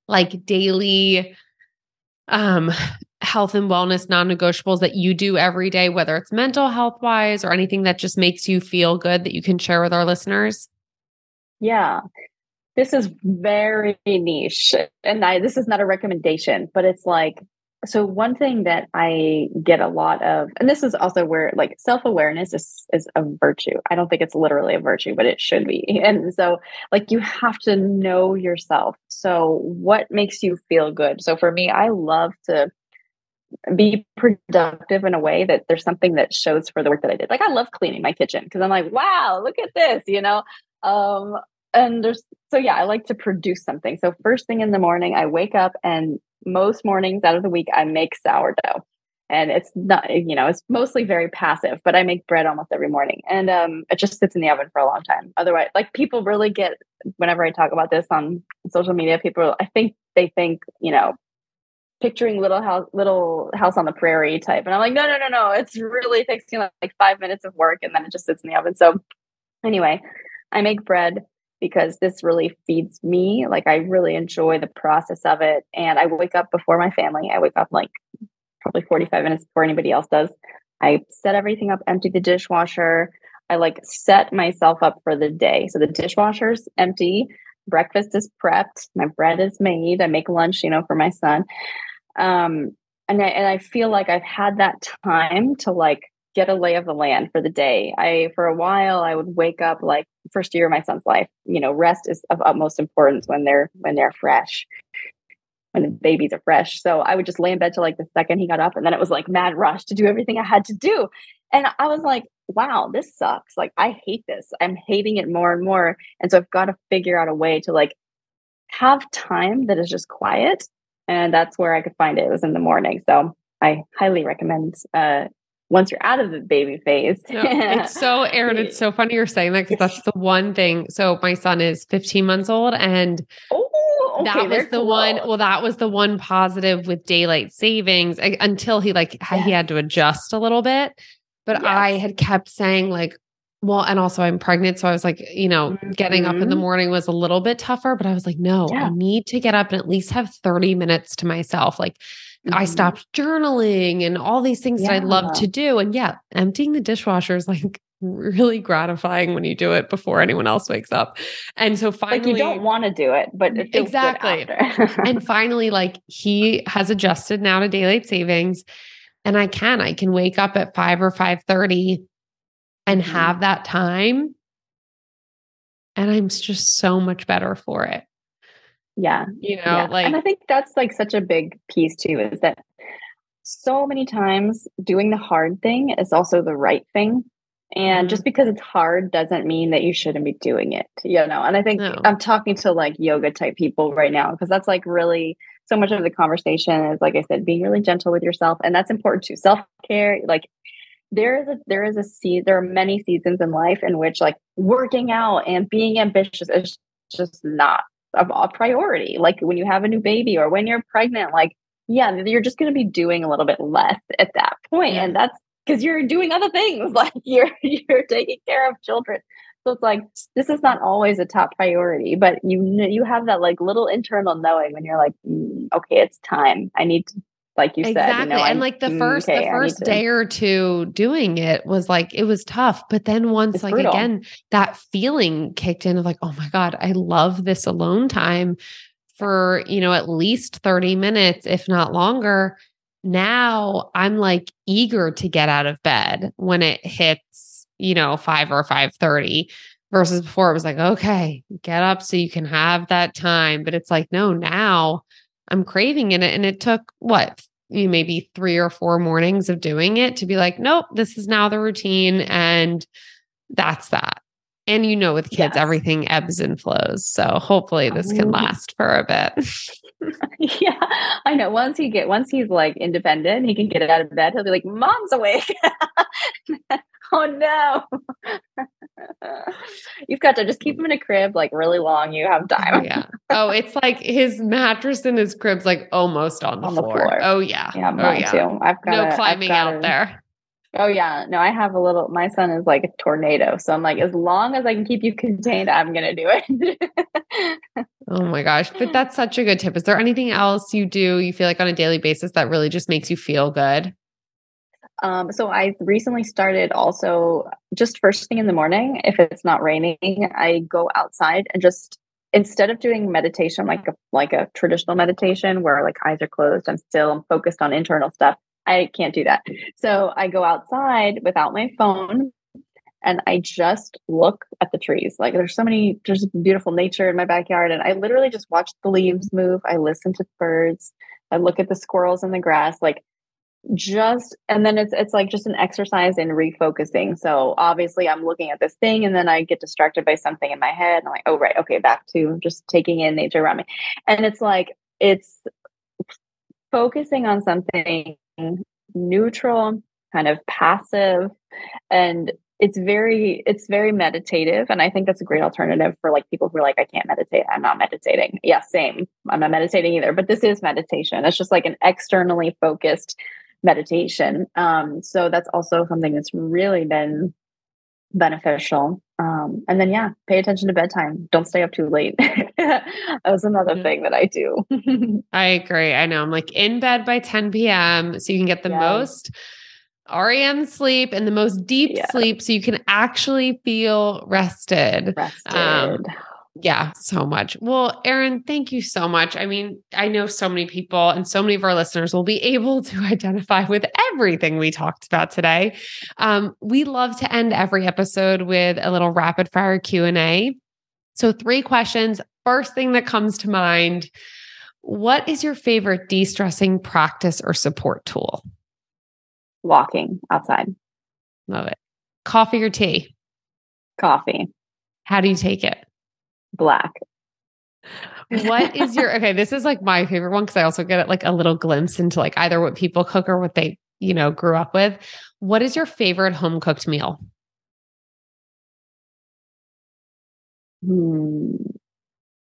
like daily um health and wellness non negotiables that you do every day, whether it's mental health wise or anything that just makes you feel good that you can share with our listeners? Yeah. This is very niche. And I, this is not a recommendation, but it's like so one thing that I get a lot of, and this is also where like self awareness is is a virtue. I don't think it's literally a virtue, but it should be. And so, like, you have to know yourself. So, what makes you feel good? So, for me, I love to be productive in a way that there's something that shows for the work that I did. Like, I love cleaning my kitchen because I'm like, wow, look at this, you know. Um, and there's so yeah, I like to produce something. So first thing in the morning, I wake up and most mornings out of the week I make sourdough. And it's not, you know, it's mostly very passive, but I make bread almost every morning. And um it just sits in the oven for a long time. Otherwise, like people really get whenever I talk about this on social media, people I think they think, you know, picturing little house little house on the prairie type. And I'm like, no, no, no, no. It's really takes you know, like five minutes of work and then it just sits in the oven. So anyway, I make bread because this really feeds me. Like I really enjoy the process of it. And I wake up before my family. I wake up like probably 45 minutes before anybody else does. I set everything up, empty the dishwasher. I like set myself up for the day. So the dishwasher's empty, breakfast is prepped, my bread is made. I make lunch, you know, for my son. Um, and I, and I feel like I've had that time to like get a lay of the land for the day. I, for a while, I would wake up like first year of my son's life. You know, rest is of utmost importance when they're when they're fresh, when the babies are fresh. So I would just lay in bed till like the second he got up, and then it was like mad rush to do everything I had to do. And I was like, wow, this sucks. Like I hate this. I'm hating it more and more. And so I've got to figure out a way to like have time that is just quiet. And that's where I could find it. It was in the morning. So I highly recommend uh, once you're out of the baby phase. no, it's so Erin, it's so funny you're saying that because that's the one thing. So my son is 15 months old and oh, okay, that was the cool. one well that was the one positive with daylight savings until he like yes. he had to adjust a little bit. But yes. I had kept saying like well, and also I'm pregnant. So I was like, you know, mm-hmm. getting up in the mm-hmm. morning was a little bit tougher, but I was like, no, yeah. I need to get up and at least have 30 minutes to myself. Like mm-hmm. I stopped journaling and all these things yeah. that I love to do. And yeah, emptying the dishwasher is like really gratifying when you do it before anyone else wakes up. And so finally, like you don't want to do it, but it exactly. and finally, like he has adjusted now to daylight savings, and I can I can wake up at five or five thirty and mm-hmm. have that time, and I'm just so much better for it. Yeah. You know, yeah. like, and I think that's like such a big piece too is that so many times doing the hard thing is also the right thing. And mm-hmm. just because it's hard doesn't mean that you shouldn't be doing it, you know. And I think no. I'm talking to like yoga type people right now because that's like really so much of the conversation is like I said, being really gentle with yourself, and that's important too. Self care, like there is a there is a seed. There are many seasons in life in which like working out and being ambitious is just not a, a priority. Like when you have a new baby or when you're pregnant, like, yeah, you're just going to be doing a little bit less at that point. And that's because you're doing other things like you're you're taking care of children so it's like this is not always a top priority but you you have that like little internal knowing when you're like mm, okay it's time i need to like you exactly. said. You know, and like the mm, first okay, the first day or two doing it was like it was tough. But then once it's like brutal. again, that feeling kicked in of like, oh my God, I love this alone time for, you know, at least 30 minutes, if not longer. Now I'm like eager to get out of bed when it hits, you know, five or five thirty versus before it was like, okay, get up so you can have that time. But it's like, no, now I'm craving it. And it took what, you maybe three or four mornings of doing it to be like, nope, this is now the routine. And that's that. And you know, with kids, yes. everything ebbs and flows. So hopefully this can oh. last for a bit. yeah, I know. Once he get once he's like independent, he can get out of bed. He'll be like, "Mom's awake." oh no. You've got to just keep him in a crib like really long. You have time. yeah. Oh, it's like his mattress in his crib's like almost on the, on floor. the floor. Oh yeah. Yeah, oh, yeah. too. I've got no climbing out there. Oh yeah. No, I have a little my son is like a tornado. So I'm like, as long as I can keep you contained, I'm gonna do it. oh my gosh. But that's such a good tip. Is there anything else you do you feel like on a daily basis that really just makes you feel good? Um, so I recently started also just first thing in the morning, if it's not raining, I go outside and just instead of doing meditation like a like a traditional meditation where like eyes are closed, I'm still focused on internal stuff. I can't do that. So I go outside without my phone and I just look at the trees. Like there's so many, there's beautiful nature in my backyard, and I literally just watch the leaves move. I listen to birds. I look at the squirrels in the grass. Like just, and then it's it's like just an exercise in refocusing. So obviously, I'm looking at this thing, and then I get distracted by something in my head. And I'm like, oh right, okay, back to just taking in nature around me, and it's like it's focusing on something neutral, kind of passive, and it's very it's very meditative and i think that's a great alternative for like people who are like i can't meditate i'm not meditating. Yeah same i'm not meditating either but this is meditation it's just like an externally focused meditation um so that's also something that's really been beneficial. Um and then yeah pay attention to bedtime. Don't stay up too late. That was another thing that i do. I agree. I know. I'm like in bed by 10 p.m so you can get the most REM sleep and the most deep yeah. sleep so you can actually feel rested. Rested. Um, yeah, so much. Well, Erin, thank you so much. I mean, I know so many people and so many of our listeners will be able to identify with everything we talked about today. Um, we love to end every episode with a little rapid fire Q&A. So, three questions. First thing that comes to mind, what is your favorite de-stressing practice or support tool? walking outside. Love it. Coffee or tea? Coffee. How do you take it? Black. what is your okay? This is like my favorite one because I also get like a little glimpse into like either what people cook or what they, you know, grew up with. What is your favorite home cooked meal? Hmm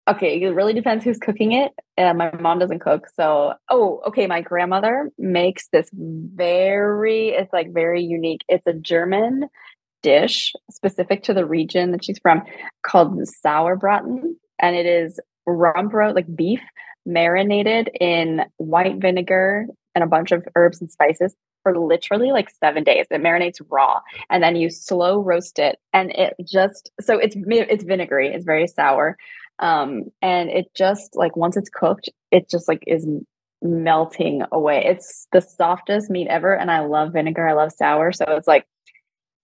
okay, it really depends who's cooking it. Uh, my mom doesn't cook. So, oh, okay, my grandmother makes this very, it's like very unique. It's a German dish specific to the region that she's from called Sauerbraten. And it is rump roast like beef, marinated in white vinegar and a bunch of herbs and spices for literally like seven days. It marinates raw, and then you slow roast it, and it just so it's it's vinegary. It's very sour, um, and it just like once it's cooked, it just like is melting away. It's the softest meat ever, and I love vinegar. I love sour, so it's like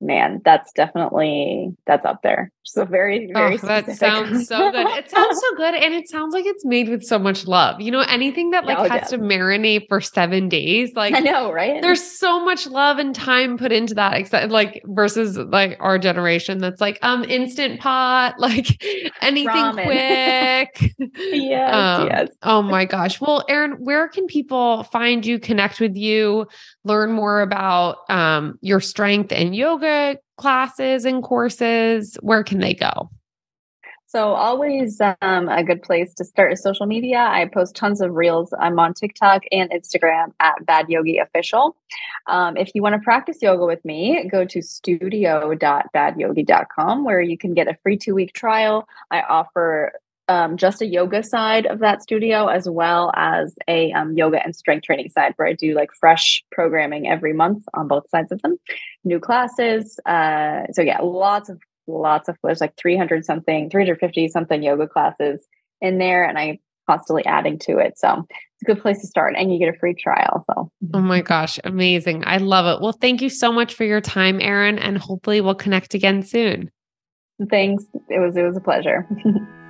man, that's definitely that's up there. So very, very. Oh, that sounds so good. It sounds so good, and it sounds like it's made with so much love. You know, anything that like oh, has to marinate for seven days, like I know, right? There's so much love and time put into that, except like versus like our generation that's like um instant pot, like anything Ramen. quick. yes, um, yes. Oh my gosh. Well, Erin, where can people find you, connect with you, learn more about um your strength and yoga? Classes and courses, where can they go? So, always um, a good place to start is social media. I post tons of reels. I'm on TikTok and Instagram at Bad Yogi Official. Um, if you want to practice yoga with me, go to studio.badyogi.com where you can get a free two week trial. I offer um, just a yoga side of that studio as well as a um, yoga and strength training side where I do like fresh programming every month on both sides of them, new classes. Uh, so yeah, lots of lots of there's like 300 something, 350 something yoga classes in there, and I constantly adding to it. So it's a good place to start, and you get a free trial. So oh my gosh, amazing! I love it. Well, thank you so much for your time, Erin, and hopefully we'll connect again soon. Thanks. It was it was a pleasure.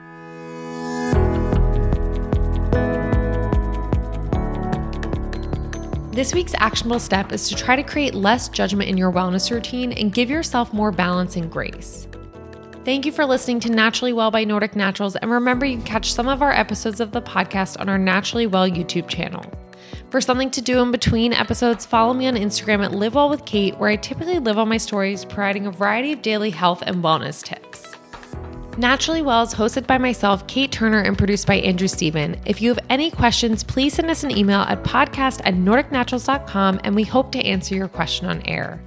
This week's actionable step is to try to create less judgment in your wellness routine and give yourself more balance and grace. Thank you for listening to Naturally Well by Nordic Naturals, and remember you can catch some of our episodes of the podcast on our Naturally Well YouTube channel. For something to do in between episodes, follow me on Instagram at Live Well with Kate, where I typically live on my stories, providing a variety of daily health and wellness tips. Naturally Well is hosted by myself, Kate Turner, and produced by Andrew Steven. If you have any questions, please send us an email at podcast at nordicnaturals.com and we hope to answer your question on air.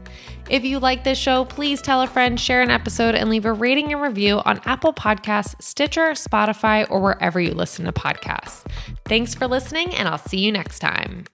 If you like this show, please tell a friend, share an episode, and leave a rating and review on Apple Podcasts, Stitcher, Spotify, or wherever you listen to podcasts. Thanks for listening, and I'll see you next time.